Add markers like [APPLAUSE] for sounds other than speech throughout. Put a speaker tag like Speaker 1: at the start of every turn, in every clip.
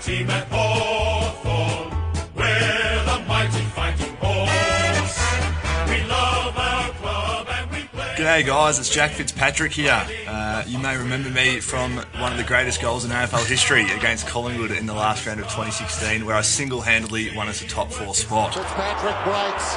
Speaker 1: team at Hawthorn. We're the mighty fighting horse. We love our club and we play.
Speaker 2: G'day guys, it's Jack Fitzpatrick here. Uh, you may remember me from one of the greatest goals in AFL history against Collingwood in the last round of 2016 where I single-handedly won us a top four spot.
Speaker 3: Fitzpatrick breaks.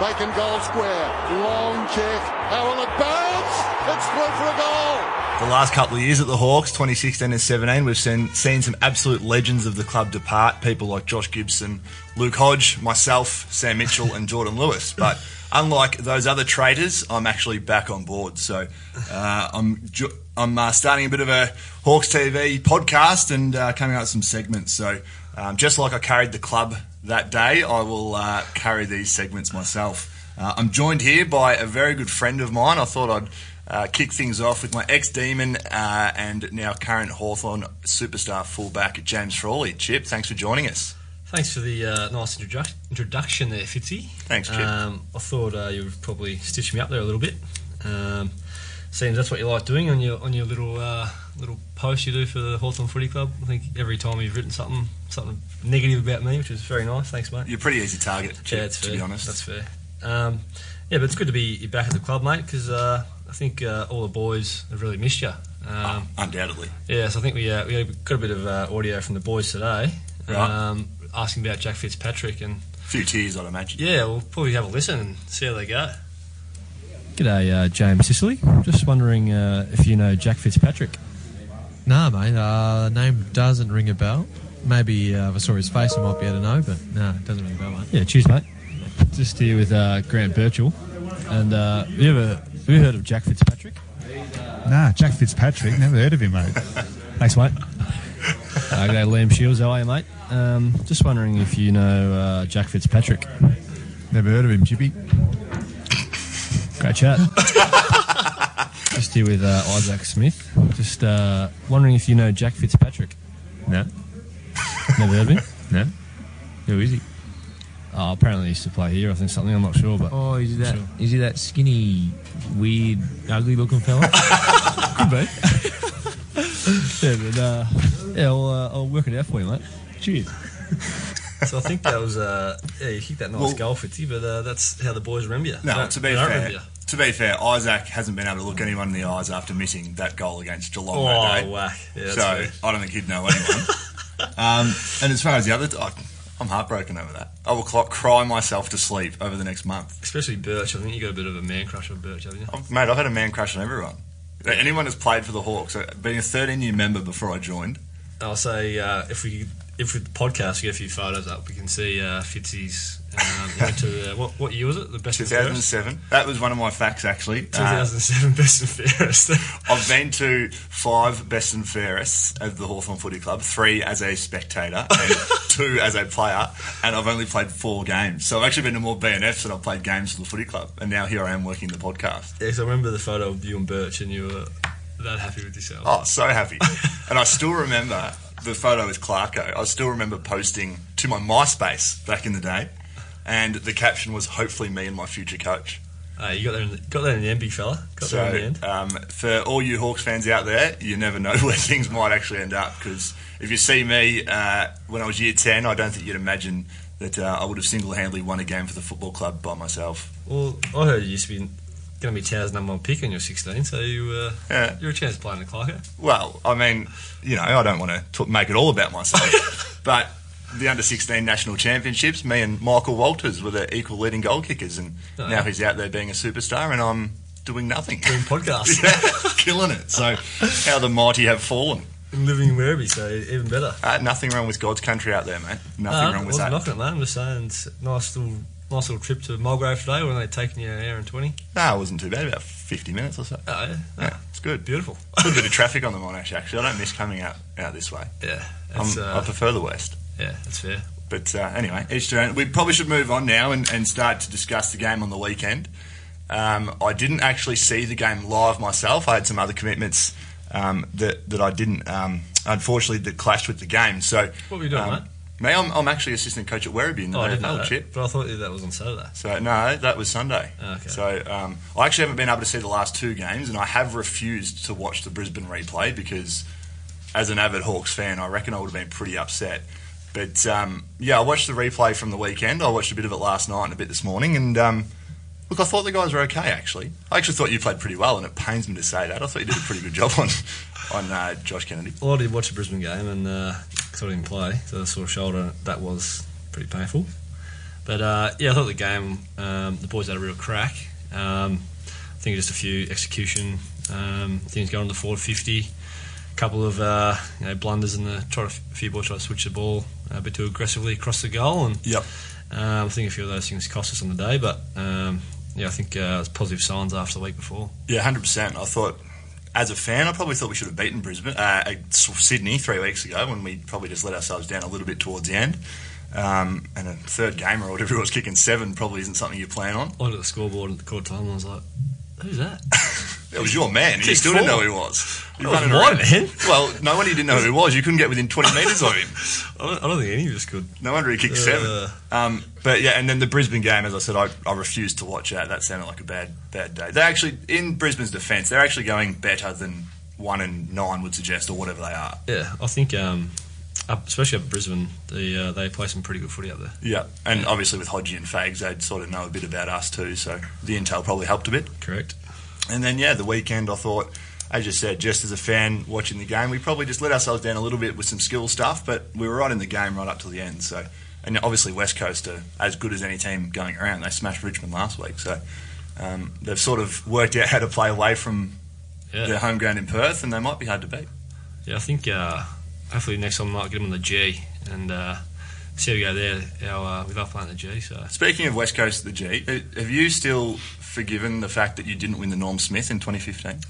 Speaker 3: Bacon goal square. Long kick. How will it bounce? It's through for a goal.
Speaker 2: The last couple of years at the Hawks, 2016 and 17, we've seen, seen some absolute legends of the club depart. People like Josh Gibson, Luke Hodge, myself, Sam Mitchell, and Jordan Lewis. But unlike those other traitors, I'm actually back on board. So uh, I'm I'm uh, starting a bit of a Hawks TV podcast and uh, coming out with some segments. So um, just like I carried the club that day, I will uh, carry these segments myself. Uh, I'm joined here by a very good friend of mine. I thought I'd uh, kick things off with my ex-demon uh, and now current Hawthorn superstar fullback James Frawley. Chip, thanks for joining us.
Speaker 4: Thanks for the uh, nice introdu- introduction there, Fitzy.
Speaker 2: Thanks, Chip.
Speaker 4: Um, I thought uh, you would probably stitch me up there a little bit. Um, seems that's what you like doing on your on your little uh, little post you do for the Hawthorn Footy Club. I think every time you've written something something negative about me, which is very nice. Thanks, mate.
Speaker 2: You're a pretty easy target, Chip,
Speaker 4: yeah,
Speaker 2: to
Speaker 4: fair.
Speaker 2: be honest.
Speaker 4: That's fair. Um, yeah, but it's good to be back at the club, mate, because uh, I think uh, all the boys have really missed you. Um,
Speaker 2: Undoubtedly.
Speaker 4: Yeah, so I think we uh, we got a bit of uh, audio from the boys today,
Speaker 2: Right.
Speaker 4: um, asking about Jack Fitzpatrick, and
Speaker 2: A few tears, I'd imagine.
Speaker 4: yeah, we'll probably have a listen and see how they go.
Speaker 5: G'day, uh, James Sicily. Just wondering uh, if you know Jack Fitzpatrick.
Speaker 6: No, mate. Uh, name doesn't ring a bell. Maybe uh, if I saw his face, I might be able to know, but no, it doesn't ring a bell, mate.
Speaker 5: Yeah, cheers, mate. Just here with uh, Grant Birchall. And uh, have you ever have you heard of Jack Fitzpatrick?
Speaker 7: Nah, Jack Fitzpatrick. Never heard of him, mate.
Speaker 5: Thanks, mate. uh, g'day, Liam Shields. How are you, mate? Um, just wondering if you know uh, Jack Fitzpatrick.
Speaker 7: Never heard of him, Chippy.
Speaker 5: Great chat. [LAUGHS] Just here with uh, Isaac Smith. Just uh, wondering if you know Jack Fitzpatrick.
Speaker 6: No,
Speaker 5: Never heard of him?
Speaker 6: no. Who is he?
Speaker 5: Oh, apparently he used to play here. I think something. I'm not sure, but
Speaker 6: Oh, is he that?
Speaker 5: Sure.
Speaker 6: Is he that skinny, weird, ugly-looking fella? [LAUGHS]
Speaker 5: could be. [LAUGHS] yeah, but uh, yeah, I'll, uh, I'll work it out for you, mate. Cheers.
Speaker 4: So I think that was uh, yeah, you kicked that nice
Speaker 2: Well-
Speaker 4: goal, Fitzy, but uh, that's how the boys remember you.
Speaker 2: No,
Speaker 4: They
Speaker 2: to be fair, to be fair, Isaac hasn't been able to look anyone in the eyes after missing that goal against Geelong
Speaker 4: Oh,
Speaker 2: that day.
Speaker 4: whack! Yeah, that's
Speaker 2: so
Speaker 4: fair.
Speaker 2: I don't think he'd know anyone. [LAUGHS] um, and as far as the other, I, I'm heartbroken over that. I will cry myself to sleep over the next month.
Speaker 4: especially Birch. I think you got a bit of a man crush on Birch, haven't you?
Speaker 2: I've, mate, I've had a man crush on everyone. Anyone who's played for the Hawks, being a 13 year member before I joined,
Speaker 4: I'll say uh, if we if with the podcast we get a few photos up, we can see uh, Fitzy's. Um, he went to uh, what what year was it? The best and
Speaker 2: 2007. That was one of my facts, actually. Uh,
Speaker 4: 2007 best and fairest. [LAUGHS]
Speaker 2: I've been to five best and fairest of the Hawthorn Footy Club, three as a spectator and [LAUGHS] two as a player, and I've only played four games. So I've actually been to more BNFs than I've played games for the footy club, and now here I am working the podcast.
Speaker 4: yeah, 'cause I remember the photo of you and Birch, and you were that happy with yourself.
Speaker 2: Oh, so happy. [LAUGHS] and I still remember the photo with Clarko. I still remember posting to my MySpace back in the day, and the caption was hopefully me and my future coach.
Speaker 4: Hey, you got there, in the, got there in the end, big fella. Got there in the end.
Speaker 2: So, um, for all you Hawks fans out there, you never know [LAUGHS] where things might actually end up. Because if you see me uh, when I was year 10, I don't think you'd imagine that uh, I would have single handedly won a game for the football club by myself.
Speaker 4: Well, I heard you used to be going to be Towers' number one pick when you're 16, so you uh,
Speaker 2: Yeah.
Speaker 4: you're a chance of playing the Clarko.
Speaker 2: Well, I mean, you know, I don't want to make it all about myself, [LAUGHS] but the under 16 national championships, me and Michael Walters were the equal leading goal kickers, and
Speaker 4: Oh,
Speaker 2: now he's out there being a superstar, and I'm doing nothing.
Speaker 4: Doing podcasts. [LAUGHS]
Speaker 2: yeah, killing it. So, how the mighty have fallen.
Speaker 4: And living in Werribee, so even better.
Speaker 2: Uh, nothing wrong with God's country out there, mate. Nothing
Speaker 4: No,
Speaker 2: wrong with that.
Speaker 4: knocking it, mate. I'm just saying, it's nice little, nice little trip to Mulgrave today. When they taking you an hour and twenty.
Speaker 2: No, it wasn't too bad. About 50 minutes or so.
Speaker 4: Oh yeah,
Speaker 2: Yeah, it's good.
Speaker 4: beautiful.
Speaker 2: A bit of traffic on the Monash, actually. I don't miss coming out, out this way.
Speaker 4: yeah,
Speaker 2: I'm, I
Speaker 4: uh,
Speaker 2: prefer the west.
Speaker 4: yeah, that's fair.
Speaker 2: But uh, anyway, each own. We probably should move on now and, and start to discuss the game on the weekend. Um, I didn't actually see the game live myself. I had some other commitments um, that that I didn't. Um, unfortunately, that clashed with the game. So
Speaker 4: What were you doing,
Speaker 2: um,
Speaker 4: mate?
Speaker 2: Me, I'm, I'm actually assistant coach at Werribee in the
Speaker 4: Oh, I didn't know
Speaker 2: AFL
Speaker 4: that,
Speaker 2: chip.
Speaker 4: but I thought that was on Saturday.
Speaker 2: So no, that was Sunday.
Speaker 4: Okay.
Speaker 2: So um, I actually haven't been able to see the last two games, and I have refused to watch the Brisbane replay because as an avid Hawks fan, I reckon I would have been pretty upset. But um, yeah, I watched the replay from the weekend. I watched a bit of it last night and a bit this morning, and um, look, I thought the guys were okay. Actually, I actually thought you played pretty well, and it pains me to say that. I thought you did a pretty good job on on uh, Josh Kennedy.
Speaker 4: Well, I did watch the Brisbane game and uh, sort of didn't play, so I sore shoulder that was pretty painful. But uh, yeah, I thought the game, um, the boys had a real crack. Um, I think just a few execution um, things going on the forward 50. A couple of uh, you know, blunders in the try to, a few boys try to switch the ball a bit too aggressively across the goal, and
Speaker 2: Yep.
Speaker 4: um, I think a few of those things cost us on the day. But um, yeah, I think uh, it was positive signs after the week before.
Speaker 2: Yeah, hundred percent. I thought, as a fan, I probably thought we should have beaten Brisbane, uh, uh, Sydney three weeks ago when we probably just let ourselves down a little bit towards the end. Um, and a third game or whatever it was, kicking seven probably isn't something you plan on.
Speaker 4: I looked at the scoreboard at the quarter time and I was like, "Who's that?" [LAUGHS]
Speaker 2: It was your man. You
Speaker 4: Kicked
Speaker 2: still didn't know who he was. You
Speaker 4: was
Speaker 2: running
Speaker 4: my
Speaker 2: around.
Speaker 4: man.
Speaker 2: Well, no wonder you didn't know who he was. You couldn't get within 20 [LAUGHS] metres of him.
Speaker 4: I don't, I don't think any of us could.
Speaker 2: No wonder he kicked seven. Um, but yeah, and then the Brisbane game, as I said, I, I refused to watch that. That sounded like a bad bad day. They actually, in Brisbane's defence, they're actually going better than one and nine would suggest, or whatever they are.
Speaker 4: Yeah, I think, um, up, especially up at Brisbane, the, uh, they play some pretty good footy up there.
Speaker 2: Yeah, and obviously with Hodgie and Fags, they'd sort of know a bit about us too, so the intel probably helped a bit.
Speaker 4: Correct.
Speaker 2: And then yeah, the weekend I thought, as you said, just as a fan watching the game, we probably just let ourselves down a little bit with some skill stuff, but we were right in the game right up to the end. So, and obviously West Coast are as good as any team going around. They smashed Richmond last week, so um, they've sort of worked out how to play away from
Speaker 4: Yeah.
Speaker 2: their home ground in Perth, and they might be hard to beat.
Speaker 4: Yeah, I think uh, hopefully next time I might get them on the G and uh, see how we go there. Our, uh, we love playing the G, so
Speaker 2: Speaking of West Coast, the G, uh, have you still forgiven the fact that you didn't win the Norm Smith in 2015?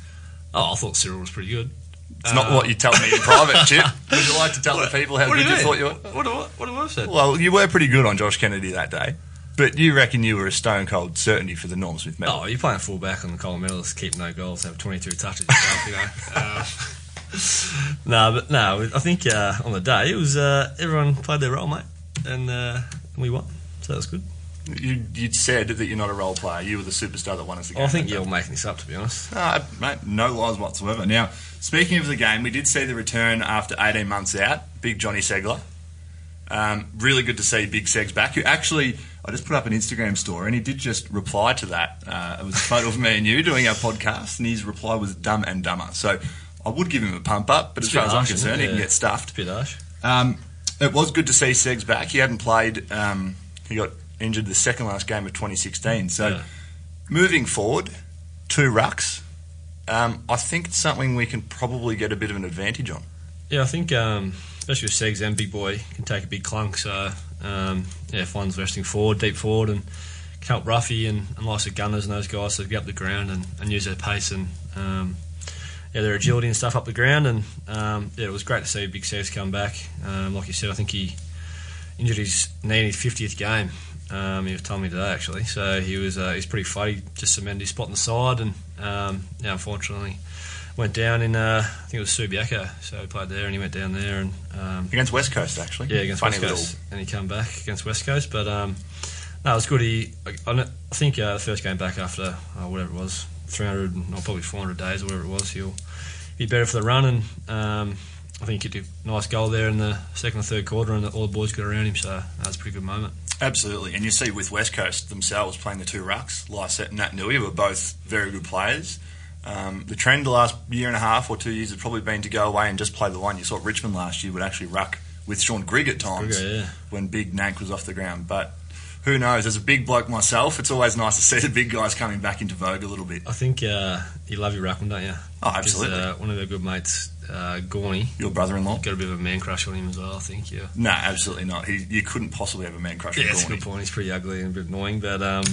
Speaker 4: oh, I thought Cyril was pretty good.
Speaker 2: It's not what you tell me in private, Chip. [LAUGHS] Would you like to tell the people how good
Speaker 4: you
Speaker 2: you thought you were?
Speaker 4: What do I, what do I have said?
Speaker 2: Well, you were pretty good on Josh Kennedy that day, but you reckon you were a stone cold certainty for the Norm Smith medal.
Speaker 4: Oh, you're playing full back on the Coleman medalist, keep no goals, have 22 touches yourself, you know. [LAUGHS] Uh, [LAUGHS] no, but no, I think uh, on the day it was uh, everyone played their role, mate, and uh, we won, so that was good.
Speaker 2: You, you'd said that you're not a role player. You were the superstar that won us the game.
Speaker 4: I think you're making this up, to be honest.
Speaker 2: No, mate, no lies whatsoever. Now, speaking of the game, we did see the return after 18 months out. Big Johnny Ceglar. Um, really good to see Big Segs back. Who actually, I just put up an Instagram story, and he did just reply to that. Uh, it was a photo of me and you doing our podcast, and his reply was "dumb and dumber." So I would give him a pump up, but as
Speaker 4: It's a
Speaker 2: far as I'm concerned,
Speaker 4: it?
Speaker 2: he can get stuffed.
Speaker 4: Bit harsh.
Speaker 2: Um, it was good to see Segs back. He hadn't played. Um, he got injured the second last game of 2016. So
Speaker 4: Yeah.
Speaker 2: moving forward, two rucks. Um, I think it's something we can probably get a bit of an advantage on.
Speaker 4: Yeah, I think um, especially with Segs and Big Boy can take a big clunk. So um, yeah, if one's resting forward, deep forward, and can help Ruffy and, and lots of gunners and those guys to get up the ground and, and use their pace and um, yeah, their agility and stuff up the ground. And um, yeah, it was great to see Big Segs come back. Um, like you said, I think he injured his knee in his 50th game. Um, he was telling me today actually, so he was uh, he's pretty funny. Just cemented his spot on the side, and um, yeah, unfortunately went down in uh, I think it was Subiaco. So he played there, and he went down there, and um,
Speaker 2: Against West Coast, actually.
Speaker 4: yeah, against
Speaker 2: Funny
Speaker 4: West Coast, and he came back against West Coast. But um, no, it was good. He, I, I I think uh, the first game back after uh, whatever it was, 300 or probably 400 days or whatever it was, he'll be better for the run. And um, I think he did a nice goal there in the second or third quarter, and all the boys got around him. So that was a pretty good moment.
Speaker 2: Absolutely. And you see with West Coast themselves playing the two rucks, Lycett and Naitanui were both very good players. Um, the trend the last year and a half or two years has probably been to go away and just play the one. You saw Richmond last year would actually ruck with Shaun Grigg at times
Speaker 4: yeah.
Speaker 2: when Big Nank was off the ground. But who knows? As a big bloke myself, it's always nice to see the big guys coming back into vogue a little bit.
Speaker 4: I think uh, you love your ruckman, don't you?
Speaker 2: Oh, absolutely.
Speaker 4: uh, one of their good mates, uh, Gorney,
Speaker 2: Your brother-in-law?
Speaker 4: got a bit of a man crush on him as well. I think. Yeah.
Speaker 2: No, absolutely not. He, you couldn't possibly have a man crush on
Speaker 4: Yeah, that's a good point. He's pretty ugly and a bit annoying, but um,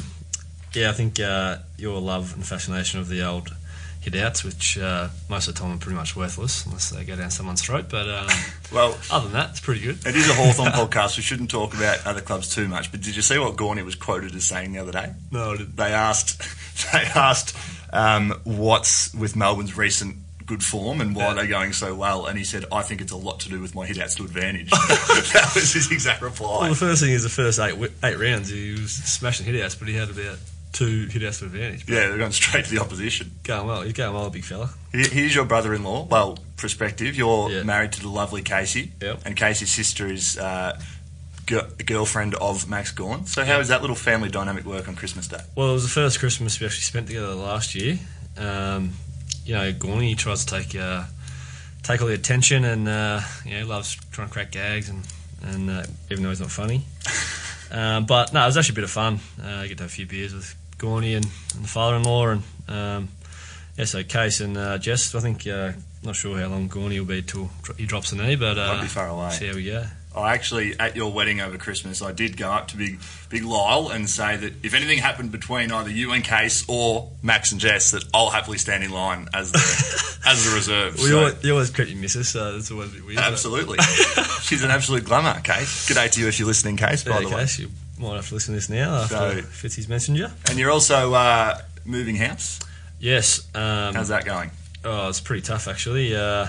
Speaker 4: yeah, I think uh, your love and fascination of the old hit outs, which uh, most of the time are pretty much worthless unless they go down someone's throat. But um, [LAUGHS]
Speaker 2: Well,
Speaker 4: other than that, it's pretty good.
Speaker 2: It is a Hawthorn [LAUGHS] podcast. We shouldn't talk about other clubs too much. But did you see what Gorney was quoted as saying the other day?
Speaker 4: No, I didn't.
Speaker 2: They asked, [LAUGHS] they asked, um, what's with Melbourne's recent good form and why
Speaker 4: Yeah.
Speaker 2: they're going so well, and he said, "I think it's a lot to do with my hit outs to advantage." that was his exact reply.
Speaker 4: Well, the first thing is the first eight eight rounds, he was smashing hit outs, but he had about two hit outs to advantage. But
Speaker 2: Yeah, they're going straight to the opposition.
Speaker 4: Going well. He's going well, big fella.
Speaker 2: Here- Here's your brother-in-law. Well, prospective. You're
Speaker 4: Yeah.
Speaker 2: married to the lovely Casey,
Speaker 4: Yep.
Speaker 2: and Casey's sister is uh, gi- girlfriend of Max Gawn. So how does that little family dynamic work on Christmas Day?
Speaker 4: Well, it was the first Christmas we actually spent together last year. Um, you know, Gorney tries to take uh, take all the attention and uh, you know loves trying to crack gags and and uh, even though he's not funny. [LAUGHS] Um, but no, it was actually a bit of fun. Uh, I get to have a few beers with Gorney and, and the father-in-law and um, yeah, so Case and uh, Jess. I think uh, not sure how long Gorney will be till he drops the knee, but uh,
Speaker 2: Won't be far away.
Speaker 4: See how we go.
Speaker 2: I actually, at your wedding over Christmas, I did go up to Big Big Lyle and say that if anything happened between either you and Case or Max and Jess, that I'll happily stand in line as the [LAUGHS] as the reserve.
Speaker 4: Well, you, always, you always credit your missus, so it's always a bit weird.
Speaker 2: absolutely, she's an absolute glamour. Case, good day to you if you're listening, Case. By
Speaker 4: Yeah,
Speaker 2: the way,
Speaker 4: Case, you might have to listen to this now after
Speaker 2: So-
Speaker 4: Fitzy's messenger.
Speaker 2: and you're also uh, moving house.
Speaker 4: Yes. Um,
Speaker 2: How's that going?
Speaker 4: Oh, it's pretty tough actually. Uh,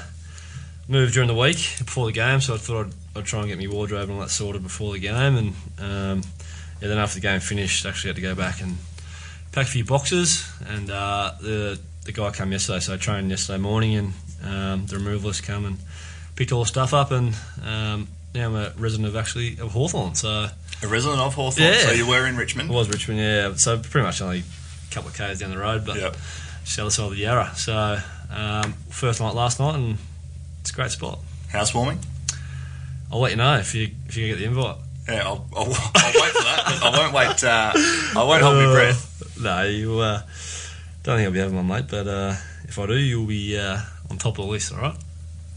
Speaker 4: moved during the week before the game, so I thought I'd, I'd try and get my wardrobe and all that sorted before the game. And um, yeah, then after the game finished, actually had to go back and pack a few boxes. And uh, the the guy came yesterday, so I trained yesterday morning, and um, the removalist come and picked all the stuff up. And um, now I'm a resident of actually of Hawthorn, so
Speaker 2: A resident of Hawthorn.
Speaker 4: Yeah.
Speaker 2: So you were in Richmond.
Speaker 4: it was Richmond, yeah. So pretty much only a couple of k's down the road, but
Speaker 2: Yep.
Speaker 4: just the other side of the Yarra. So um, first night last night, and it's a great spot.
Speaker 2: Housewarming.
Speaker 4: I'll let you know if you if you get the invite.
Speaker 2: Yeah, I'll, I'll, I'll wait for that. I won't wait. Uh, I won't hold my breath.
Speaker 4: No, you uh, don't think I'll be having one, mate. But uh, if I do, you'll be uh, on top of the list. All right?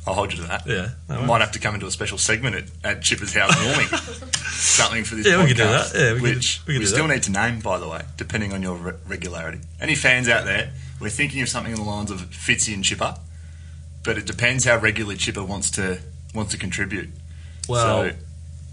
Speaker 2: I'll hold you to that.
Speaker 4: Yeah. no
Speaker 2: I might have to come into a special segment at, at Chipper's house warming. [LAUGHS] Something for this
Speaker 4: Yeah,
Speaker 2: podcast.
Speaker 4: we could do that. Yeah, we could-
Speaker 2: which
Speaker 4: we could do
Speaker 2: still
Speaker 4: that.
Speaker 2: need to name, by the way, depending on your re- regularity. Any fans out there, we're thinking of something in the lines of Fitzy and Chipper, but it depends how regularly Chipper wants to wants to contribute.
Speaker 4: Well,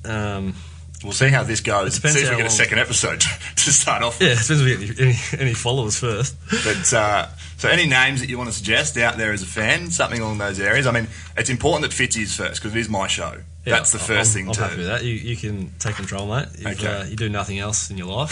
Speaker 2: so
Speaker 4: um,
Speaker 2: we'll see how this goes. See if we get a second episode [LAUGHS] to start off.
Speaker 4: yeah,
Speaker 2: with.
Speaker 4: it depends if we get any, any, any followers first.
Speaker 2: But uh, so, any names that you want to suggest out there as a fan, something along those areas. I mean, it's important that Fitzy is first because it is my show.
Speaker 4: Yeah,
Speaker 2: That's the 1st
Speaker 4: I'm,
Speaker 2: thing
Speaker 4: I'm
Speaker 2: to.
Speaker 4: happy with that. You, you can take control, mate. If,
Speaker 2: Okay.
Speaker 4: uh, you do nothing else in your life,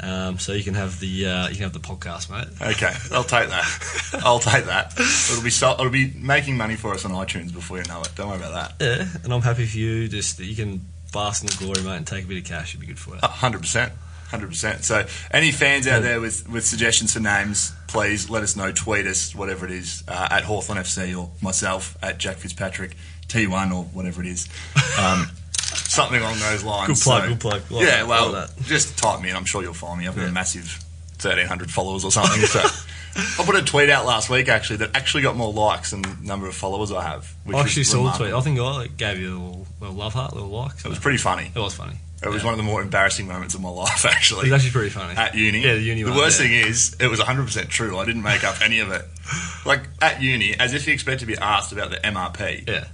Speaker 4: um, so you can have the uh, you can have the podcast, mate.
Speaker 2: Okay, I'll take that. [LAUGHS] I'll take that. It'll be so, it'll be making money for us on iTunes before you know it. Don't worry about that.
Speaker 4: Yeah, and I'm happy for you. Just that you can bask in the glory, mate, and take a bit of cash. It'd be good for you.
Speaker 2: Hundred percent, hundred percent. So, any fans out there with, with suggestions for names, please let us know. Tweet us, whatever it is, uh, at Hawthorn FC or myself at Jack Fitzpatrick T1 or whatever it is. Um, [LAUGHS] something along those lines.
Speaker 4: Good plug,
Speaker 2: So-
Speaker 4: good plug. Like
Speaker 2: yeah, well,
Speaker 4: like uh,
Speaker 2: just type me in. I'm sure you'll find me. I've got
Speaker 4: Yeah.
Speaker 2: a massive 1,300 followers or something. So. [LAUGHS] I put a tweet out last week actually that actually got more likes than the number of followers I have. Which
Speaker 4: I actually saw the tweet. I think I like, gave you a little, little love heart, little like. So
Speaker 2: It was pretty funny.
Speaker 4: it was funny.
Speaker 2: It was
Speaker 4: Yeah.
Speaker 2: one of the more embarrassing moments of my [LAUGHS] life, actually.
Speaker 4: It was actually pretty funny.
Speaker 2: at uni.
Speaker 4: Yeah, the uni
Speaker 2: The
Speaker 4: one,
Speaker 2: worst
Speaker 4: yeah.
Speaker 2: thing is, it was 100% true. I didn't make up any of it. Like, at uni, as if you expect to be asked about the MRP.
Speaker 4: Yeah.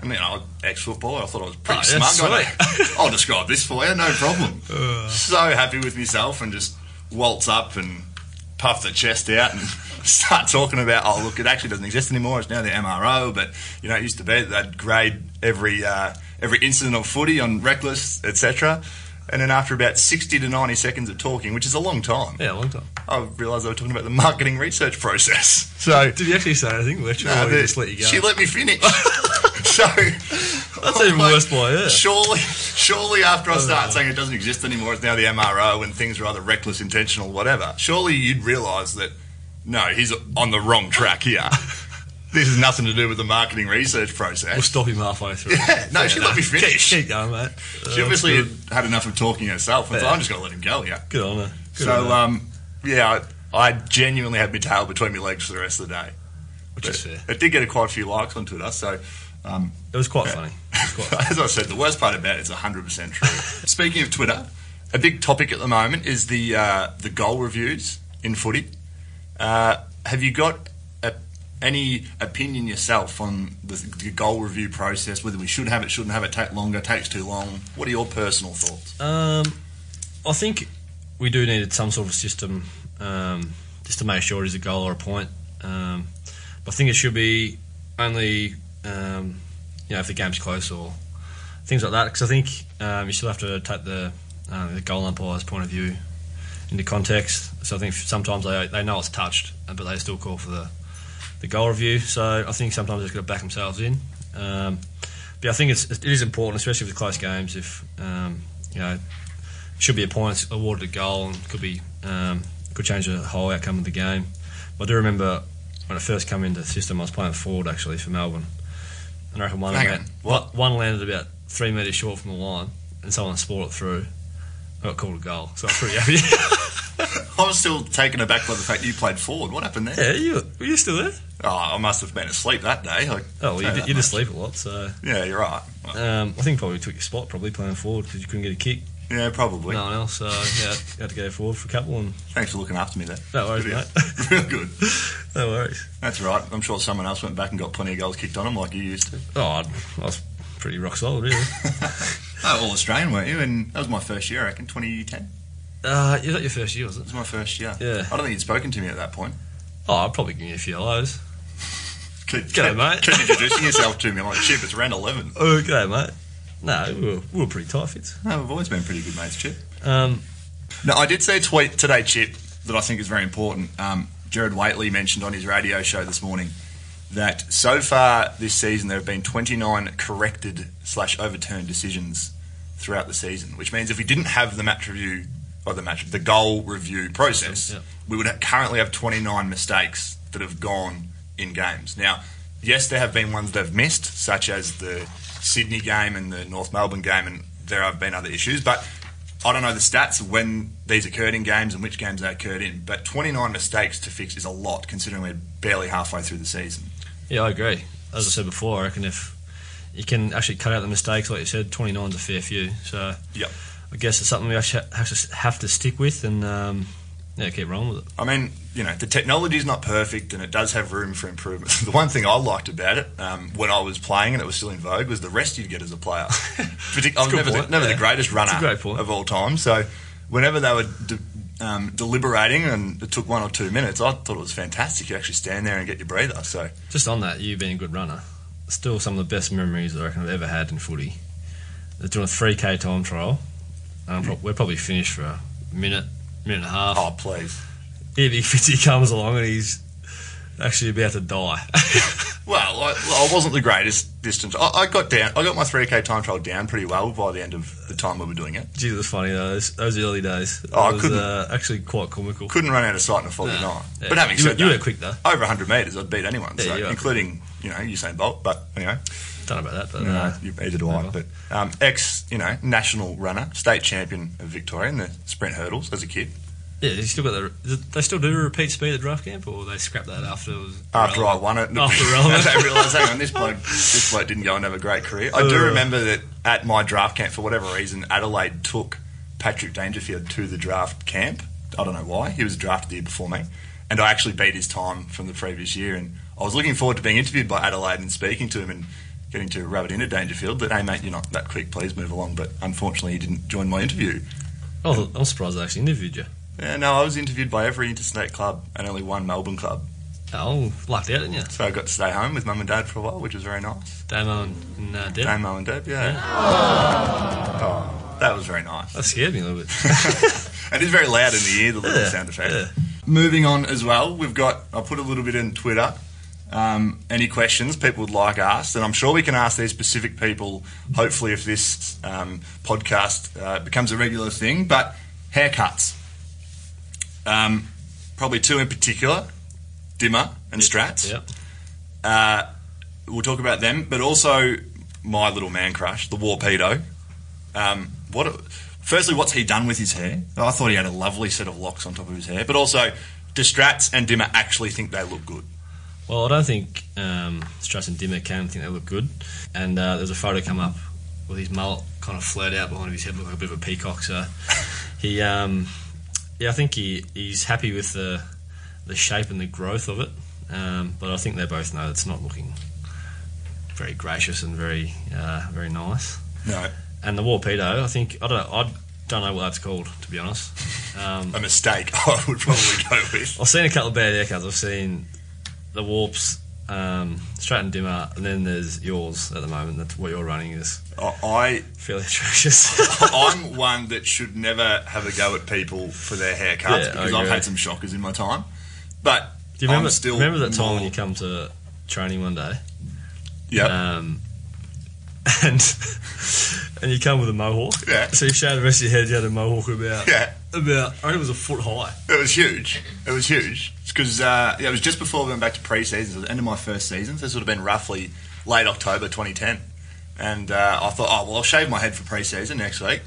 Speaker 2: And, you know, ex-footballer, I thought I was pretty
Speaker 4: Oh,
Speaker 2: smug. [LAUGHS] I'll describe this for you, no problem. [LAUGHS] so happy with myself and just waltz up and puff the chest out and [LAUGHS] start talking about, oh, look, it actually doesn't exist anymore. It's now the MRO, but, you know, it used to be that they'd grade every, uh, every incident of footy on Reckless, etc. And then after about 60 to 90 seconds of talking, which is a long time,
Speaker 4: Yeah, a long time.
Speaker 2: I realised they were talking about the marketing research process. So
Speaker 4: Did you actually say anything? Literally,
Speaker 2: no,
Speaker 4: or
Speaker 2: the-
Speaker 4: he just let you go?
Speaker 2: she let me finish. So
Speaker 4: That's even
Speaker 2: like,
Speaker 4: worse by her.
Speaker 2: Surely, surely after I start saying it doesn't exist anymore, it's now the MRO and things are either reckless, intentional, whatever. Surely you'd realise that no, he's on the wrong track here. [LAUGHS] this has nothing to do with the marketing research process.
Speaker 4: We'll stop him halfway through.
Speaker 2: Yeah, no, she let me
Speaker 4: Keep,
Speaker 2: finish.
Speaker 4: keep going, mate.
Speaker 2: she
Speaker 4: Uh,
Speaker 2: obviously had, had enough of talking herself, and so I'm just going to let him go here.
Speaker 4: Good on her. Good on
Speaker 2: So,
Speaker 4: her.
Speaker 2: um, yeah, I, I genuinely had my tail between my legs for the rest of the day.
Speaker 4: which is fair.
Speaker 2: It did get a quite a few likes on Twitter, so um,
Speaker 4: It was quite funny. [LAUGHS] Was quite
Speaker 2: As I said, the worst part about it is 100% true. [LAUGHS] Speaking of Twitter, a big topic at the moment is the uh, the goal reviews in footy. Uh, have you got a, any opinion yourself on the, the goal review process? Whether we should have it, shouldn't have it, take longer, takes too long? What are your personal thoughts?
Speaker 4: Um, I think we do need some sort of system um, just to make sure it is a goal or a point. Um, but I think it should be only um, you know if the game's close or things like that. Because I think um, you still have to take the uh, the goal umpire's point of view into context. So I think sometimes they they know it's touched, uh, but they still call for the the goal review. So I think sometimes they've got to back themselves in. Um, but I think it's it is important, especially with close games. If um, you know, should be a point awarded a goal and could be um, could change the whole outcome of the game. I do remember when I first came into the system, I was playing forward actually for Melbourne, and I reckon one
Speaker 2: Hang
Speaker 4: land-
Speaker 2: on, what?
Speaker 4: one landed about three metres short from the line, and someone spoiled it through. I got called a goal, so I'm pretty happy. [LAUGHS]
Speaker 2: I was still taken aback by the fact you played forward. What happened there?
Speaker 4: yeah, you were you still there?
Speaker 2: Oh, I must have been asleep that day. I
Speaker 4: Oh, well, you, did, you just sleep a lot, so
Speaker 2: Yeah, you're right.
Speaker 4: um, I think probably took your spot probably playing forward because you couldn't get a kick.
Speaker 2: Yeah, probably.
Speaker 4: No one else, so yeah, you had to go forward for a couple, and
Speaker 2: Thanks for looking after me there.
Speaker 4: No worries, mate. [LAUGHS]
Speaker 2: Real good.
Speaker 4: no worries.
Speaker 2: That's right. I'm sure someone else went back and got plenty of goals kicked on them like you used to.
Speaker 4: Oh, I I was pretty rock solid, really. [LAUGHS]
Speaker 2: Oh, all Australian, weren't you? And that was my first year, I reckon, 2010. It
Speaker 4: uh, is that your first year, was it?
Speaker 2: was my first year.
Speaker 4: Yeah.
Speaker 2: I don't think you'd spoken to me at that point.
Speaker 4: Oh, I'd probably give you a few hellos.
Speaker 2: Keep,
Speaker 4: G'day, mate.
Speaker 2: keep introducing yourself to me. I'm like, shit, it's round 11.
Speaker 4: Oh, okay, mate. No, we were, we were pretty tight fits.
Speaker 2: No, we've always been pretty good mates, Chip.
Speaker 4: Um,
Speaker 2: No, I did see a tweet today, Chip, that I think is very important. Um, Gerard Whateley mentioned on his radio show this morning that so far this season there have been 29 corrected slash overturned decisions throughout the season, which means if we didn't have the match review or the match the goal review process,
Speaker 4: Yep.
Speaker 2: we would ha- currently have 29 mistakes that have gone in games. Now, yes, there have been ones that have missed, such as the Sydney game and the North Melbourne game, and there have been other issues, but I don't know the stats of when these occurred in games and which games they occurred in, but 29 mistakes to fix is a lot considering we're barely halfway through the season.
Speaker 4: yeah, I agree. As I said before, I reckon if you can actually cut out the mistakes, like you said, 29 is a fair few. So
Speaker 2: Yep.
Speaker 4: I guess it's something we actually have to, have to stick with and um, yeah, keep rolling with it.
Speaker 2: I mean, you know, the technology is not perfect and it does have room for improvement. [LAUGHS] the one thing I liked about it um, when I was playing and it was still in vogue was the rest you'd get as a player. [LAUGHS] Partic- I was never, the, never
Speaker 4: yeah.
Speaker 2: the greatest runner of all time. So whenever they were de- um, deliberating and it took one or two minutes, I thought it was fantastic. You actually stand there and get your breather. So
Speaker 4: Just on that, you being a good runner, still some of the best memories I reckon I've ever had in footy. They're doing a 3k time trial. Um, pro- we're probably finished for a minute, minute and a half.
Speaker 2: oh please.
Speaker 4: Big Fitzy comes along and he's actually about to die. [LAUGHS]
Speaker 2: I, I wasn't the greatest distance. I, I got down. I got my three k time trial down pretty well by the end of the time we were doing it.
Speaker 4: Gee, it was funny though. Those, those early days.
Speaker 2: Oh, I
Speaker 4: was
Speaker 2: couldn't-
Speaker 4: uh, actually quite comical.
Speaker 2: Couldn't run out of sight in a foggy
Speaker 4: No.
Speaker 2: night.
Speaker 4: Yeah.
Speaker 2: But having
Speaker 4: you,
Speaker 2: said
Speaker 4: you
Speaker 2: that,
Speaker 4: were quick though.
Speaker 2: over 100 metres, I'd beat anyone,
Speaker 4: Yeah,
Speaker 2: so,
Speaker 4: you
Speaker 2: including you know Usain Bolt. But anyway,
Speaker 4: Don't know about that, but
Speaker 2: no,
Speaker 4: uh,
Speaker 2: you- either do I. But um, ex, you know, national runner, state champion of Victoria in the sprint hurdles as a kid.
Speaker 4: Yeah, you still got the. They still do repeat speed at draft camp, or they scrapped that after it was
Speaker 2: After I won it,
Speaker 4: After [LAUGHS] relevant.
Speaker 2: they realised, hang on, this bloke, this bloke didn't go and have a great career. I do
Speaker 4: Uh.
Speaker 2: remember that at my draft camp, for whatever reason, Adelaide took Patrick Dangerfield to the draft camp. I don't know why. He was drafted the year before me, and I actually beat his time from the previous year. And I was looking forward to being interviewed by Adelaide and speaking to him and getting to rub it into Dangerfield. But hey, mate, you're not that quick. Please move along. But unfortunately, he didn't join my interview.
Speaker 4: Oh, I'm surprised they actually interviewed you.
Speaker 2: Yeah, no, I was interviewed by every interstate club and only one Melbourne club.
Speaker 4: Oh, lucked out, didn't you?
Speaker 2: So I got to stay home with mum and dad for a while, which was very nice.
Speaker 4: Damo and, uh, Deb.
Speaker 2: Damo and Deb, yeah. Oh, that was very nice.
Speaker 4: That scared me a little bit. [LAUGHS]
Speaker 2: It is very loud in the ear, the little
Speaker 4: Yeah,
Speaker 2: sound effect.
Speaker 4: yeah.
Speaker 2: Moving on as well, we've got, I put a little bit in Twitter. Um, any questions people would like asked, and I'm sure we can ask these specific people, hopefully, if this um, podcast uh, becomes a regular thing. But haircuts. Um, probably two in particular Dimmer and Strats.
Speaker 4: Yep.
Speaker 2: Uh, we'll talk about them, but also my little man crush, the Warpedo. Um, what? Firstly, what's he done with his hair? I thought he had a lovely set of locks on top of his hair, but also, do Strats and Dimmer actually think they look good?
Speaker 4: Well, I don't think um, Strass and Dimmer can think they look good. And uh, there's a photo come up with his mullet kind of flared out behind his head, looking like a bit of a peacock. So [LAUGHS] he, um, yeah, I think he, he's happy with the the shape and the growth of it. Um, but I think they both know it's not looking very gracious and very uh, very nice.
Speaker 2: No,
Speaker 4: And the Warpedo, I think I don't know, I don't know what that's called to be honest. Um,
Speaker 2: a mistake. [LAUGHS] I would probably go with.
Speaker 4: I've seen a couple of bad haircuts. I've seen the warps um, Stratton Dimmer, and then there's yours at the moment. That's what you're running is
Speaker 2: I,
Speaker 4: fairly atrocious. [LAUGHS]
Speaker 2: I'm one that should never have a go at people for their haircuts
Speaker 4: Yeah,
Speaker 2: because I've had some shockers in my time. But
Speaker 4: Do you remember,
Speaker 2: still
Speaker 4: remember that time
Speaker 2: more-
Speaker 4: when you come to training one day?
Speaker 2: Yeah.
Speaker 4: Um, [LAUGHS] and [LAUGHS] and you come with a mohawk.
Speaker 2: Yeah.
Speaker 4: So you showed the rest of your head you had a mohawk about
Speaker 2: Yeah.
Speaker 4: about I think it was a foot high.
Speaker 2: It was huge. It was huge. It's because uh, yeah, it was just before we went back to pre-season. So it was the end of my first season. So this would have been roughly late October 2010. And uh, I thought, oh well, I'll shave my head for pre-season next week.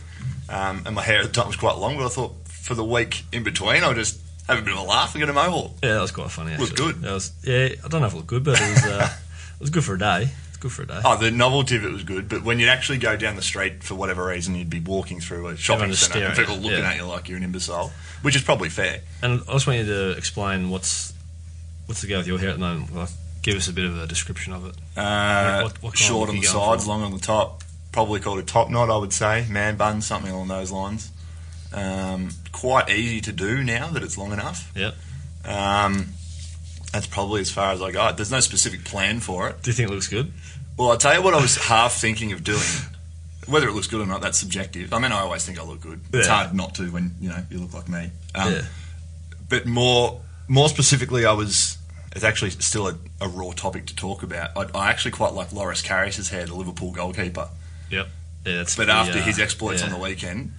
Speaker 2: Um, and my hair at the time was quite long, but I thought for the week in between, I'll just have a bit of a laugh and get a mohawk.
Speaker 4: Yeah, that was quite funny. Actually.
Speaker 2: It looked good.
Speaker 4: That was yeah. I don't know if it looked good, but it was uh, [LAUGHS] it was good for a day. It's good for a day.
Speaker 2: Oh, the novelty of it was good, but when you'd actually go down the street for whatever reason, you'd be walking through a shopping centre and people looking
Speaker 4: Yeah.
Speaker 2: at you like you're an imbecile, which is probably fair.
Speaker 4: And I just want you to explain what's what's the go with your hair at the moment. Like, give us a bit of a description of it.
Speaker 2: Uh,
Speaker 4: What- what
Speaker 2: short on the
Speaker 4: look you going
Speaker 2: sides, long on the top. Probably called a top knot, I would say. Man bun, something along those lines. Um, quite easy to do now that it's long enough.
Speaker 4: Yep.
Speaker 2: Um, that's probably as far as I got. There's no specific plan for it.
Speaker 4: Do you think it looks good?
Speaker 2: Well, I'll tell you what I was half thinking of doing. Whether it looks good or not, that's subjective. I mean, I always think I look good. It's hard not to when you know you look like me. Um,
Speaker 4: yeah.
Speaker 2: But more, more specifically, I was. It's actually still a, a raw topic to talk about. I, I actually quite like Loris Karius' hair, the Liverpool goalkeeper.
Speaker 4: Yep. Yeah. That's
Speaker 2: But
Speaker 4: pretty,
Speaker 2: after
Speaker 4: uh,
Speaker 2: his exploits
Speaker 4: yeah.
Speaker 2: on the weekend,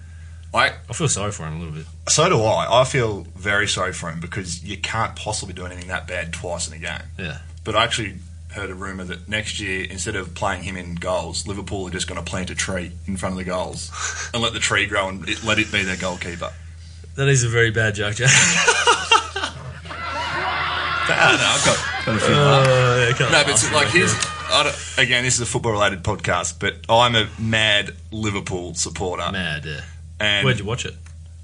Speaker 2: I
Speaker 4: I feel sorry for him a little bit.
Speaker 2: so do I. I feel very sorry for him because you can't possibly do anything that bad twice in a game.
Speaker 4: Yeah.
Speaker 2: But I actually heard a rumor that next year, instead of playing him in goals, Liverpool are just going to plant a tree in front of the goals [LAUGHS] and let the tree grow and it, let it be their goalkeeper.
Speaker 4: That is a very bad joke, Jack. [LAUGHS]
Speaker 2: I don't know. I've got, got a few.
Speaker 4: Oh, yeah,
Speaker 2: no, but it's like
Speaker 4: that,
Speaker 2: here's. I don't, again. This is a football-related podcast, but I'm a mad Liverpool supporter,
Speaker 4: mad. Yeah.
Speaker 2: and
Speaker 4: Where'd you watch it?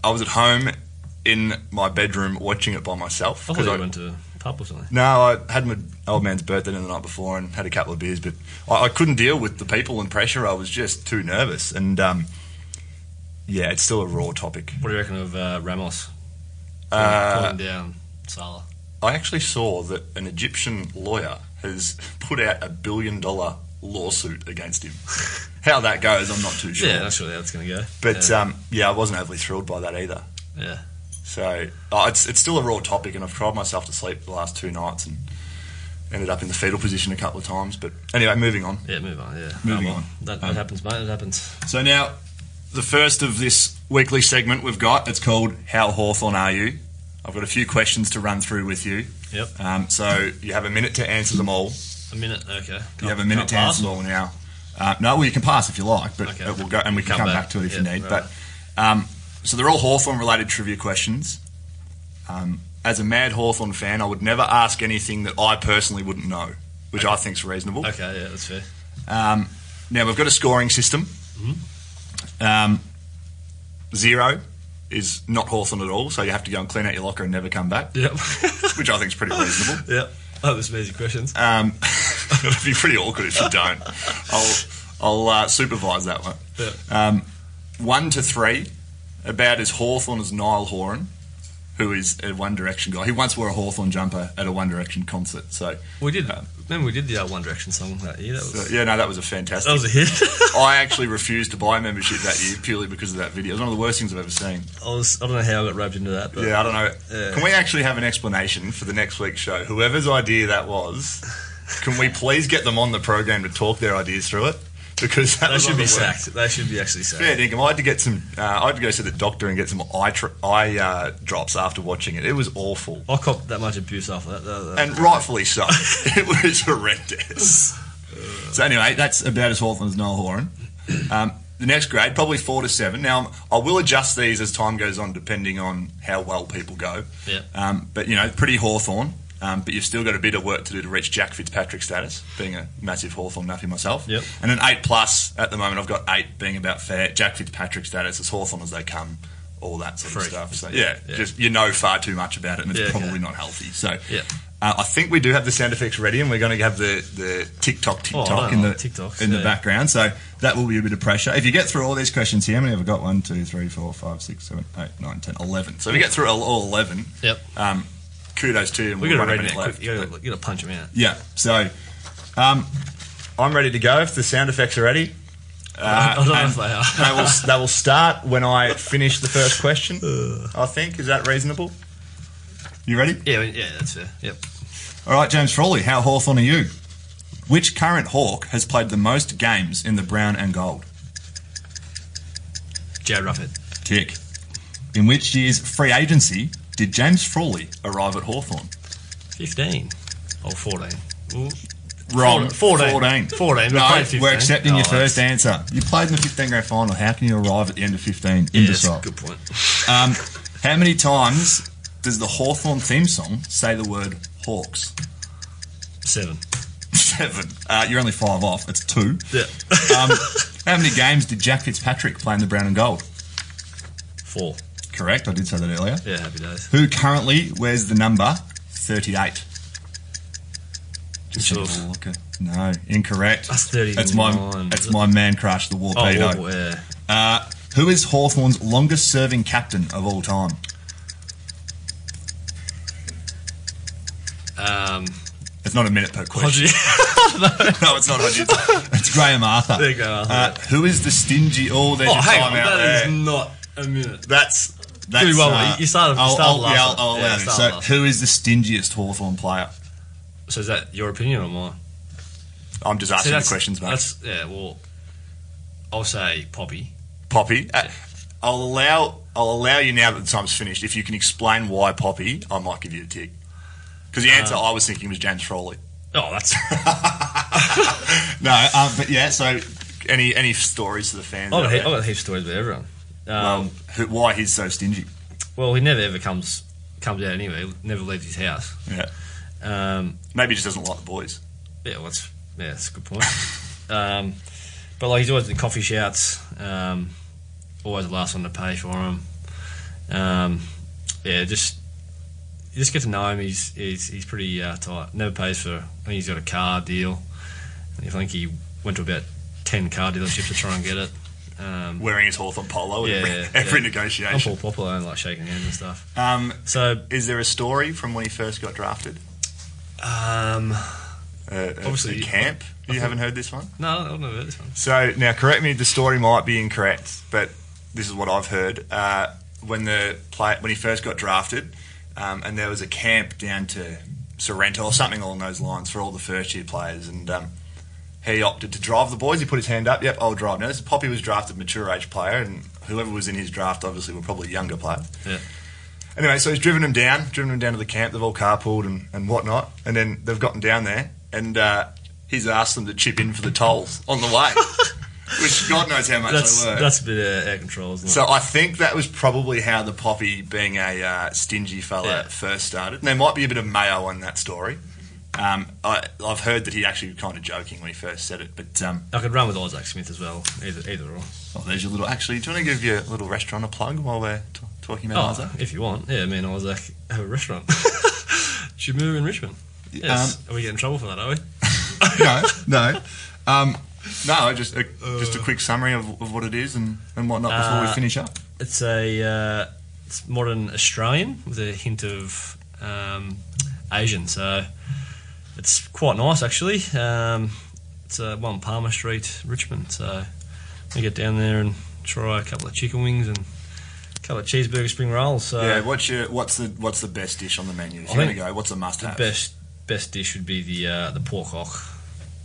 Speaker 2: I was at home in my bedroom watching it by myself
Speaker 4: I thought
Speaker 2: 'cause
Speaker 4: you
Speaker 2: I-
Speaker 4: went to a pub or something.
Speaker 2: No, I had my old man's birthday the night before and had a couple of beers, but I, I couldn't deal with the people and pressure. I was just too nervous, and um, yeah, it's still a raw topic.
Speaker 4: What do you reckon of uh, Ramos?
Speaker 2: Uh,
Speaker 4: Pulling down Salah.
Speaker 2: I actually saw that an Egyptian lawyer has [LAUGHS] put out a billion dollar lawsuit against him. How that goes, I'm not too sure.
Speaker 4: Yeah, that's really how it's going to go.
Speaker 2: but
Speaker 4: yeah.
Speaker 2: um, yeah, I wasn't overly thrilled by that either.
Speaker 4: yeah.
Speaker 2: So oh, it's it's still a raw topic, and I've cried myself to sleep the last two nights and ended up in the fetal position a couple of times. But anyway, moving on.
Speaker 4: Yeah, move on. Yeah,
Speaker 2: Moving
Speaker 4: Oh, well,
Speaker 2: on.
Speaker 4: That, that
Speaker 2: Um,
Speaker 4: happens, mate. It happens.
Speaker 2: So now, the first of this weekly segment we've got, it's called How Hawthorn Are You? I've got a few questions to run through with you.
Speaker 4: Yep.
Speaker 2: Um, so you have a minute to answer them all.
Speaker 4: A minute. Okay.
Speaker 2: You have a minute to answer them all now. Uh, no, well, you can pass if you like, but
Speaker 4: Okay.
Speaker 2: we'll go and we can
Speaker 4: Come
Speaker 2: come
Speaker 4: back.
Speaker 2: back, to it if
Speaker 4: Yeah,
Speaker 2: you need.
Speaker 4: right.
Speaker 2: But um, so they're all Hawthorn related trivia questions. Um, as a mad Hawthorn fan, I would never ask anything that I personally wouldn't know, which I think's reasonable.
Speaker 4: Okay. Yeah, that's fair.
Speaker 2: Um, now we've got a scoring system.
Speaker 4: Mm-hmm.
Speaker 2: Um, zero is not Hawthorn at all, so you have to go and clean out your locker and never come back,
Speaker 4: Yep. [LAUGHS]
Speaker 2: which I think is pretty [LAUGHS] reasonable.
Speaker 4: yep. I hope this easy questions.
Speaker 2: Um, [LAUGHS] it'd be pretty awkward if you don't. I'll I'll uh, supervise that one.
Speaker 4: Yeah.
Speaker 2: Um, one to three, about as Hawthorn as Niall Horan, who is a One Direction guy. He once wore a Hawthorn jumper at a One Direction concert. So,
Speaker 4: We did.
Speaker 2: Um,
Speaker 4: remember we did the uh, One Direction song that year. That was
Speaker 2: so, yeah, no, that was a fantastic.
Speaker 4: that was a hit. [LAUGHS]
Speaker 2: I actually refused to buy membership that year purely because of that video. It was one of the worst things I've ever seen.
Speaker 4: I was. I don't know how I got roped into that. But
Speaker 2: Yeah, I don't know.
Speaker 4: Yeah.
Speaker 2: Can we actually have an explanation for the next week's show? Whoever's idea that was, can we please get them on the program to talk their ideas through it? Because that
Speaker 4: They should be
Speaker 2: of worst.
Speaker 4: sacked. They should be actually sacked.
Speaker 2: Fair dinkum. I had to get some. Uh, I had to go to the doctor and get some eye tr- eye uh, drops after watching it. It was awful,
Speaker 4: I copped that much abuse after that. That- that-
Speaker 2: and rightfully so. [LAUGHS] it was horrendous. [LAUGHS] So anyway, that's about as Hawthorn as Noel Horan. Um, the next grade, probably four to seven. Now I will adjust these as time goes on, depending on how well people go.
Speaker 4: Yeah.
Speaker 2: Um, but you know, pretty Hawthorn. Um, but you've still got a bit of work to do to reach Jack Fitzpatrick status, being a massive Hawthorn nuffy myself.
Speaker 4: Yep.
Speaker 2: And an eight plus at the moment. I've got eight being about fair. Jack Fitzpatrick status as Hawthorn as they come, all that sort
Speaker 4: Free.
Speaker 2: of stuff. So yeah,
Speaker 4: Yeah.
Speaker 2: just you know far too much about it, and it's
Speaker 4: Yeah,
Speaker 2: probably not healthy. So
Speaker 4: Yeah.
Speaker 2: uh, I think we do have the sound effects ready, and we're going to have the the TikTok
Speaker 4: Oh,
Speaker 2: TikTok
Speaker 4: don't
Speaker 2: in the
Speaker 4: TikToks,
Speaker 2: in the background. So that will be a bit of pressure. If you get through all these questions here, how many have I got? One, two, three, four, five, six, seven, eight, nine, ten, eleven. So if you get through all, all eleven,
Speaker 4: Yep.
Speaker 2: um, kudos to him.
Speaker 4: We
Speaker 2: We'll
Speaker 4: got to read that quick. You got to, punch him out.
Speaker 2: Yeah. So, um, I'm ready to go. If the sound effects are ready, uh, [LAUGHS]
Speaker 4: I don't know if they are.
Speaker 2: they will they will start when I finish the first question. [LAUGHS] I think is that reasonable. You ready?
Speaker 4: Yeah, yeah, that's fair. Yep.
Speaker 2: All right, James Frawley. How Hawthorn are you? Which current Hawk has played the most games in the brown and gold?
Speaker 4: Jarryd Roughead.
Speaker 2: Tick. In which year's free agency did James Frawley arrive at Hawthorn?
Speaker 4: 15. Or 14. Ooh.
Speaker 2: Wrong.
Speaker 4: 14.
Speaker 2: 14.
Speaker 4: 14.
Speaker 2: No,
Speaker 4: 15.
Speaker 2: we're accepting your
Speaker 4: Oh,
Speaker 2: first answer. You played in the 15 grand final. How can you arrive at the end of 15?
Speaker 4: Yeah, a good point. [LAUGHS]
Speaker 2: Um, how many times does the Hawthorn theme song say the word Hawks?
Speaker 4: Seven.
Speaker 2: Seven. Uh, you're only five off. It's two.
Speaker 4: Yeah.
Speaker 2: Um, [LAUGHS] how many games did Jack Fitzpatrick play in the brown and gold?
Speaker 4: Four.
Speaker 2: Correct. I did say that earlier.
Speaker 4: Yeah, happy days.
Speaker 2: Who currently wears the number 38?
Speaker 4: Just sort of-
Speaker 2: No, incorrect.
Speaker 4: That's 39.
Speaker 2: That's my that's
Speaker 4: is it?
Speaker 2: my man crush, the
Speaker 4: Oh,
Speaker 2: Warpedo.
Speaker 4: Warble, yeah.
Speaker 2: Uh, who is Hawthorn's longest serving captain of all time?
Speaker 4: Um,
Speaker 2: It's not a minute per question. [LAUGHS] No, it's not Hodges. It's Graham Arthur.
Speaker 4: There you go, Arthur.
Speaker 2: Uh, who is the stingy? Oh, there's
Speaker 4: oh,
Speaker 2: your
Speaker 4: hang
Speaker 2: time
Speaker 4: on.
Speaker 2: out
Speaker 4: That
Speaker 2: there.
Speaker 4: is not a minute.
Speaker 2: That's that's.
Speaker 4: Good one,
Speaker 2: uh,
Speaker 4: you started-
Speaker 2: I'll,
Speaker 4: started
Speaker 2: I'll,
Speaker 4: last
Speaker 2: yeah. I'll, I'll
Speaker 4: Yeah,
Speaker 2: it. So, who is the stingiest Hawthorn player?
Speaker 4: So is that your opinion or mine?
Speaker 2: I'm just
Speaker 4: See,
Speaker 2: asking the questions, mate.
Speaker 4: That's, yeah, well, I'll say Poppy.
Speaker 2: Poppy. Uh, I'll allow. I'll allow you now that the time's finished. If you can explain why Poppy, I might give you a tick. Because the answer I was thinking was James Frawley.
Speaker 4: Oh, that's [LAUGHS]
Speaker 2: No, um, but yeah. So, any any stories to the fans?
Speaker 4: I've got, he- I've got heaps of stories about everyone.
Speaker 2: Well,
Speaker 4: Um,
Speaker 2: who, why he's so stingy?
Speaker 4: well, he never ever comes comes out anyway. He never leaves his house.
Speaker 2: Yeah,
Speaker 4: Um,
Speaker 2: maybe he just doesn't like the boys.
Speaker 4: yeah, well, that's yeah, that's a good point. [LAUGHS] um, but like he's always in the coffee shouts. Um, always the last one to pay for him. Um, yeah, just you just get to know him. He's he's, he's pretty uh, tight. Never pays for. I think he's got a car deal. I think he went to about ten car dealerships to try and get it. Um,
Speaker 2: Wearing his Hawthorn polo
Speaker 4: Yeah,
Speaker 2: every,
Speaker 4: yeah,
Speaker 2: every
Speaker 4: yeah. I'm
Speaker 2: negotiation.
Speaker 4: Paul Puopolo and like shaking hands and stuff.
Speaker 2: Um,
Speaker 4: So
Speaker 2: is there a story from when he first got drafted?
Speaker 4: um,
Speaker 2: Uh,
Speaker 4: Obviously-
Speaker 2: at camp. You haven't heard this one.
Speaker 4: no, I don't know about this one.
Speaker 2: So now, correct me. The story might be incorrect, but this is what I've heard. Uh, when the play, when he first got drafted, um, and there was a camp down to Sorrento or something along those lines for all the first year players, and um, he opted to drive the boys. He put his hand up. Yep, I'll drive. Now, this Poppy was drafted mature age player, and whoever was in his draft obviously were probably younger players.
Speaker 4: Yeah.
Speaker 2: Anyway, so he's driven them down, driven them down to the camp. They've all carpooled and, and whatnot, and then they've gotten down there, and uh, he's asked them to chip in for the tolls on the way, [LAUGHS] which God knows how much
Speaker 4: That's
Speaker 2: they were.
Speaker 4: that's a bit uh, out control, isn't it?
Speaker 2: so I think that was probably how the Poppy, being a uh, stingy fella,
Speaker 4: Yeah.
Speaker 2: first started. And there might be a bit of mayo in that story. Um, I, I've heard that he actually was kind of joking when he first said it, but um,
Speaker 4: I could run with Isaac Smith as well. Either either or.
Speaker 2: oh, there's your little. Actually, do you want to give your little restaurant a plug while we're t- talking about
Speaker 4: Oh,
Speaker 2: Isaac?
Speaker 4: if you want, yeah. Me and Isaac have a restaurant. [LAUGHS] Shimu in Richmond. Yes. are we getting in trouble for that? Are we? [LAUGHS]
Speaker 2: no, no. Um, no, just a, just a quick summary of, of what it is and, and whatnot before we
Speaker 4: Uh,
Speaker 2: finish up.
Speaker 4: It's a uh, it's modern Australian with a hint of um, Asian. So it's quite nice actually. Um, it's uh, one Palmer Street, Richmond. So we get down there and try a couple of chicken wings and a couple of cheeseburger spring rolls. So
Speaker 2: yeah, what's your what's the what's the best dish on the menu? If
Speaker 4: I
Speaker 2: you're to go, what's a must
Speaker 4: the
Speaker 2: have?
Speaker 4: best best dish would be the uh, the pork hock.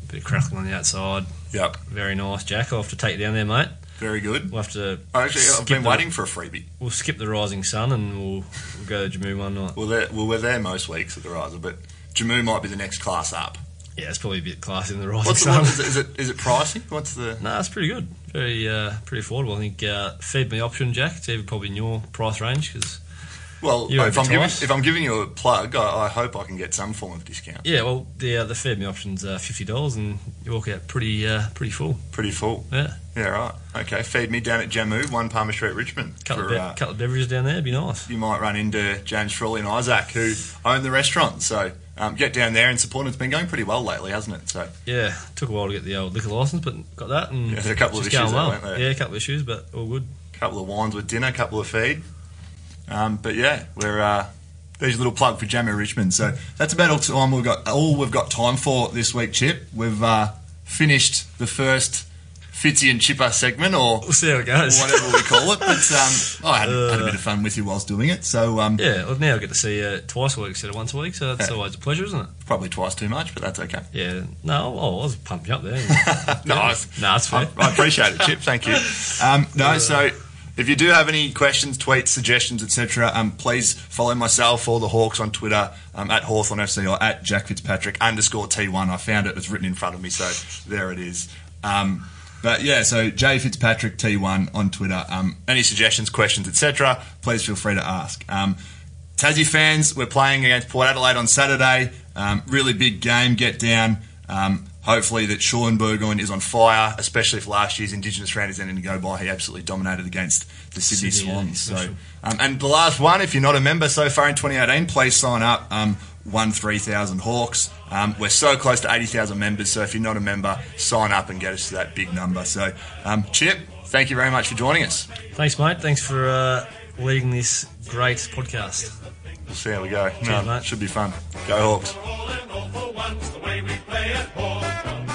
Speaker 4: bit of crackling on the outside.
Speaker 2: Yep,
Speaker 4: Very nice, Jack. I'll have to take you down there, mate.
Speaker 2: very good.
Speaker 4: We'll have to.
Speaker 2: Actually, I've been
Speaker 4: the-
Speaker 2: waiting for a freebie.
Speaker 4: We'll skip the rising sun and we'll, we'll go to Jammu one night.
Speaker 2: Well, well, we're there most weeks at the Riser, but Jammu might be the next class up.
Speaker 4: Yeah, it's probably a bit classy than the rising
Speaker 2: What's the,
Speaker 4: sun.
Speaker 2: what, is, it, is it is it pricey? What's the
Speaker 4: No, it's pretty good. Very, uh, pretty affordable. I think uh, feed me option, Jack. It's even probably in your price range because
Speaker 2: well? If I'm giving if I'm giving you a plug, I, I hope I can get some form of discount.
Speaker 4: yeah, well, the uh, the feed me option's uh, fifty dollars and you walk out pretty uh, pretty full.
Speaker 2: Pretty full.
Speaker 4: Yeah,
Speaker 2: Yeah, right. Okay, feed me down at Jammu, one Palmer Street, Richmond.
Speaker 4: couple,
Speaker 2: for,
Speaker 4: of, be-
Speaker 2: uh,
Speaker 4: couple of beverages down there, be nice.
Speaker 2: you might run into James Frawley and Isaac, who own the restaurant. So um, get down there and support. it. It's been going pretty well lately, hasn't it? So
Speaker 4: Yeah, took a while to get the old liquor license, but got that and
Speaker 2: Yeah, a couple of issues there,
Speaker 4: well.
Speaker 2: weren't there?
Speaker 4: Yeah, a couple of issues, but all good.
Speaker 2: a couple of wines with dinner, a couple of feed. Um, but yeah, we're uh, there's a little plug for Jammer Richmond. So that's about all time we've got. All we've got time for this week, Chip. We've uh, finished the first Fitzy and Chipper segment, or
Speaker 4: We'll see how it goes.
Speaker 2: whatever we call it. But um, [LAUGHS] I had, had a bit of fun with you whilst doing it. So um,
Speaker 4: Yeah, well, now I get to see you twice a week instead of once a week, so that's
Speaker 2: Yeah.
Speaker 4: always a pleasure, isn't it?
Speaker 2: probably twice too much, but that's okay.
Speaker 4: Yeah. No, oh, I was pumping up there. [LAUGHS]
Speaker 2: No, I-
Speaker 4: no, it's fair.
Speaker 2: I, I appreciate it, Chip. Thank you. Um, no, so if you do have any questions, tweets, suggestions, etc., um, please follow myself or the Hawks on Twitter um, at Hawthorn FC or at Jack Fitzpatrick underscore T1. I found it; it's written in front of me, so there it is. Um, but yeah, so J Fitzpatrick T1 on Twitter. Um, any suggestions, questions, etc., please feel free to ask. Um, Tassie fans, we're playing against Port Adelaide on Saturday. Um, really big game. Get down. Um, hopefully that Shaun Burgoyne is on fire, especially if last year's Indigenous round is ending to go by. He absolutely dominated against the Sydney,
Speaker 4: Sydney, yeah,
Speaker 2: Swans. So, um, and the last one, if you're not a member so far in 2018, please sign up. Um, one 3,000 Hawks. Um, we're so close to 80,000 members, so if you're not a member, sign up and get us to that big number. So, um, Chip, thank you very much for joining us.
Speaker 4: Thanks, mate. Thanks for uh, leading this great podcast.
Speaker 2: We'll see how we go.
Speaker 4: Cheers, mate.
Speaker 2: should be fun. Go Hawks.
Speaker 1: All in all for once, the way we play at Hawks.